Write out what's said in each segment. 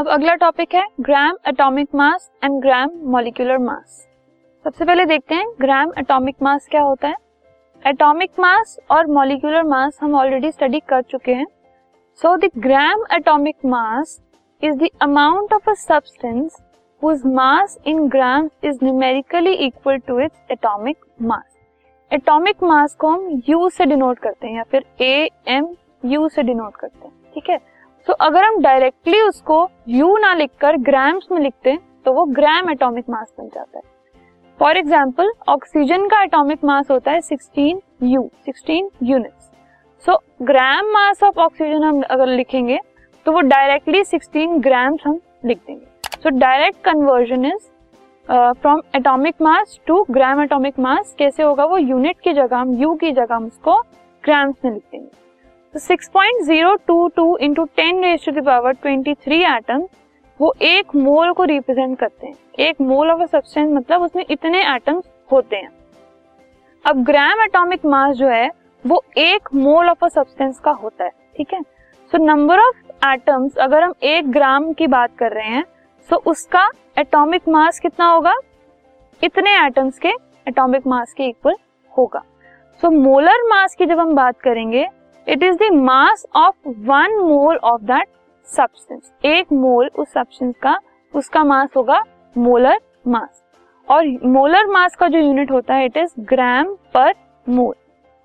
अब अगला टॉपिक है gram atomic mass and gram molecular mass सबसे पहले देखते हैं ग्राम एटॉमिक मास क्या होता है। एटॉमिक मास और मॉलिक्यूलर मास हम ऑलरेडी स्टडी कर चुके हैं। So the gram atomic mass is the amount of a substance whose mass in grams is numerically equal to its atomic mass. Atomic mass को हम यू से denote करते हैं या फिर ए एम यू से डिनोट करते हैं। ठीक है? तो अगर हम डायरेक्टली उसको यू ना लिखकर ग्राम्स में लिखते हैं तो वो ग्राम एटॉमिक मास बन जाता है। फॉर एग्ज़ाम्पल ऑक्सीजन का एटॉमिक मास होता है 16 u 16 units so gram mass of oxygen हम अगर लिखेंगे तो वो डायरेक्टली 16 ग्राम्स हम लिख देंगे। So direct conversion is from atomic mass to gram atomic mass कैसे होगा? वो यूनिट की जगह हम यू की जगह हम उसको ग्राम्स में लिख देंगे। तो 6.022 into ten raise to the power 23 atom वो एक मोल को रिप्रेजेंट करते हैं। एक मोल ऑफ़ अ सब्सटेंस मतलब उसमें इतने एटम्स होते हैं। अब ग्राम एटॉमिक मास जो है, वो एक मोल ऑफ़ अ सब्सटेंस का होता है, ठीक है? सो नंबर ऑफ़ एटम्स अगर हम एक ग्राम की बात कर रहे हैं तो उसका एटॉमिक मास कितना होगा? इतने एटम्स के एटॉमिक मास के इक्वल होगा। सो मोलर मास की जब हम बात करेंगे it is the mass of one mole of that substance एक मोल उस सब्सटेंस का, उसका मास होगा मोलर मास और मोलर मास का जो यूनिट होता है it is gram per mole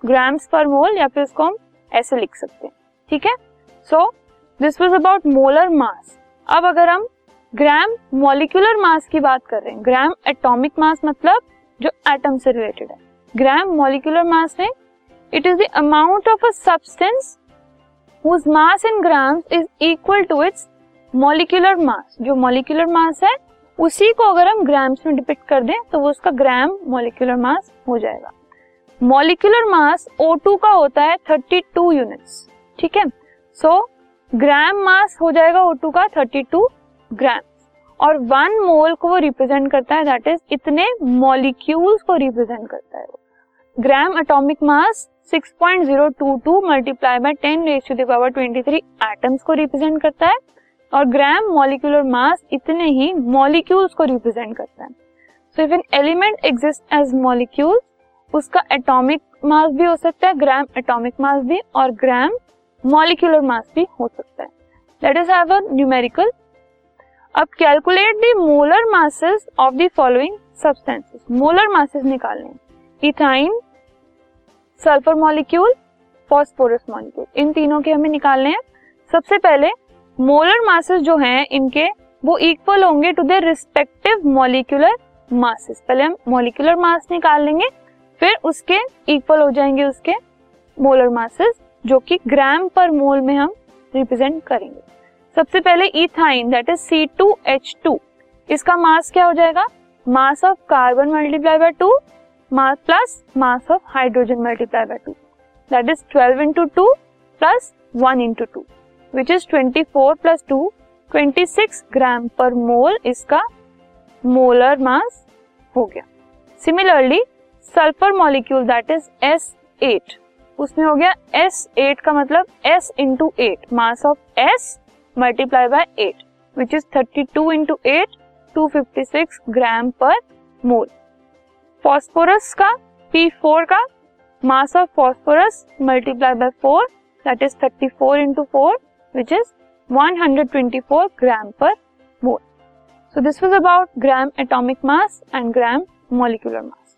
grams per mole या फिर इसको हम ऐसे लिख सकते हैं। ठीक है? So this was about molar mass अब अगर हम ग्राम मॉलिक्यूलर मास की बात कर रहे हैं ग्राम एटॉमिक मास मतलब जो एटम से रिलेटेड है। ग्राम मॉलिक्यूलर मास में it is the amount of a substance whose mass in grams is equal to its molecular mass जो मॉलिक्यूलर मास है, उसी को अगर हम ग्राम्स में डिपिक्ट कर दें तो वो उसका ग्राम मॉलिक्यूलर मास हो जाएगा। मॉलिक्यूलर मास O2 का होता है 32 यूनिट्स ठीक है? सो ग्राम मास हो जाएगा O2 का 32 ग्राम और वन मोल को वो रिप्रेजेंट करता है दैट इज़ इतने मॉलिक्यूल्स को रिप्रेजेंट करता है वो। Gram atomic mass 6.022 multiply by 10 raise to the power 23 atoms को रिप्रेजेंट करता है और ग्राम मॉलिक्यूलर मास इतने ही मॉलिक्यूल्स को रिप्रेजेंट करता है। So if an element exist as molecule उसका एटॉमिक मास भी हो सकता है ग्राम एटॉमिक मास भी और ग्राम मॉलिक्यूलर मास भी हो सकता है। Let's have a numerical अब calculate the molar masses of the following substances molar masses निकालने ethyne sulphur molecule, phosphorus molecule. इन तीनों के हमें निकालने हैं। सबसे पहले मोलर मासेस जो हैं, इनके, वो इक्वल होंगे to the respective molecular masses पहले हम मॉलिक्यूलर मास निकाल लेंगे, फिर उसके इक्वल हो जाएँगे उसके मोलर मासेस जो कि ग्राम पर मोल में हम रिप्रेजेंट करेंगे। सबसे पहले ethyne that is C two H two इसका मास क्या हो जाएगा? Mass of carbon multiply by two mass plus mass of hydrogen multiply by two that is twelve into two plus one into two which is twenty four plus two twenty six gram per mole इसका molar mass हो गया similarly sulphur molecule that is S eight उसमें हो गया S eight का मतलब S into eight mass of S multiply by eight which is thirty two into eight two fifty six gram per mole phosphorus का P four का mass of phosphorus multiply by four that is thirty four into four which is one hundred twenty four gram per mole so this was about gram atomic mass and gram molecular mass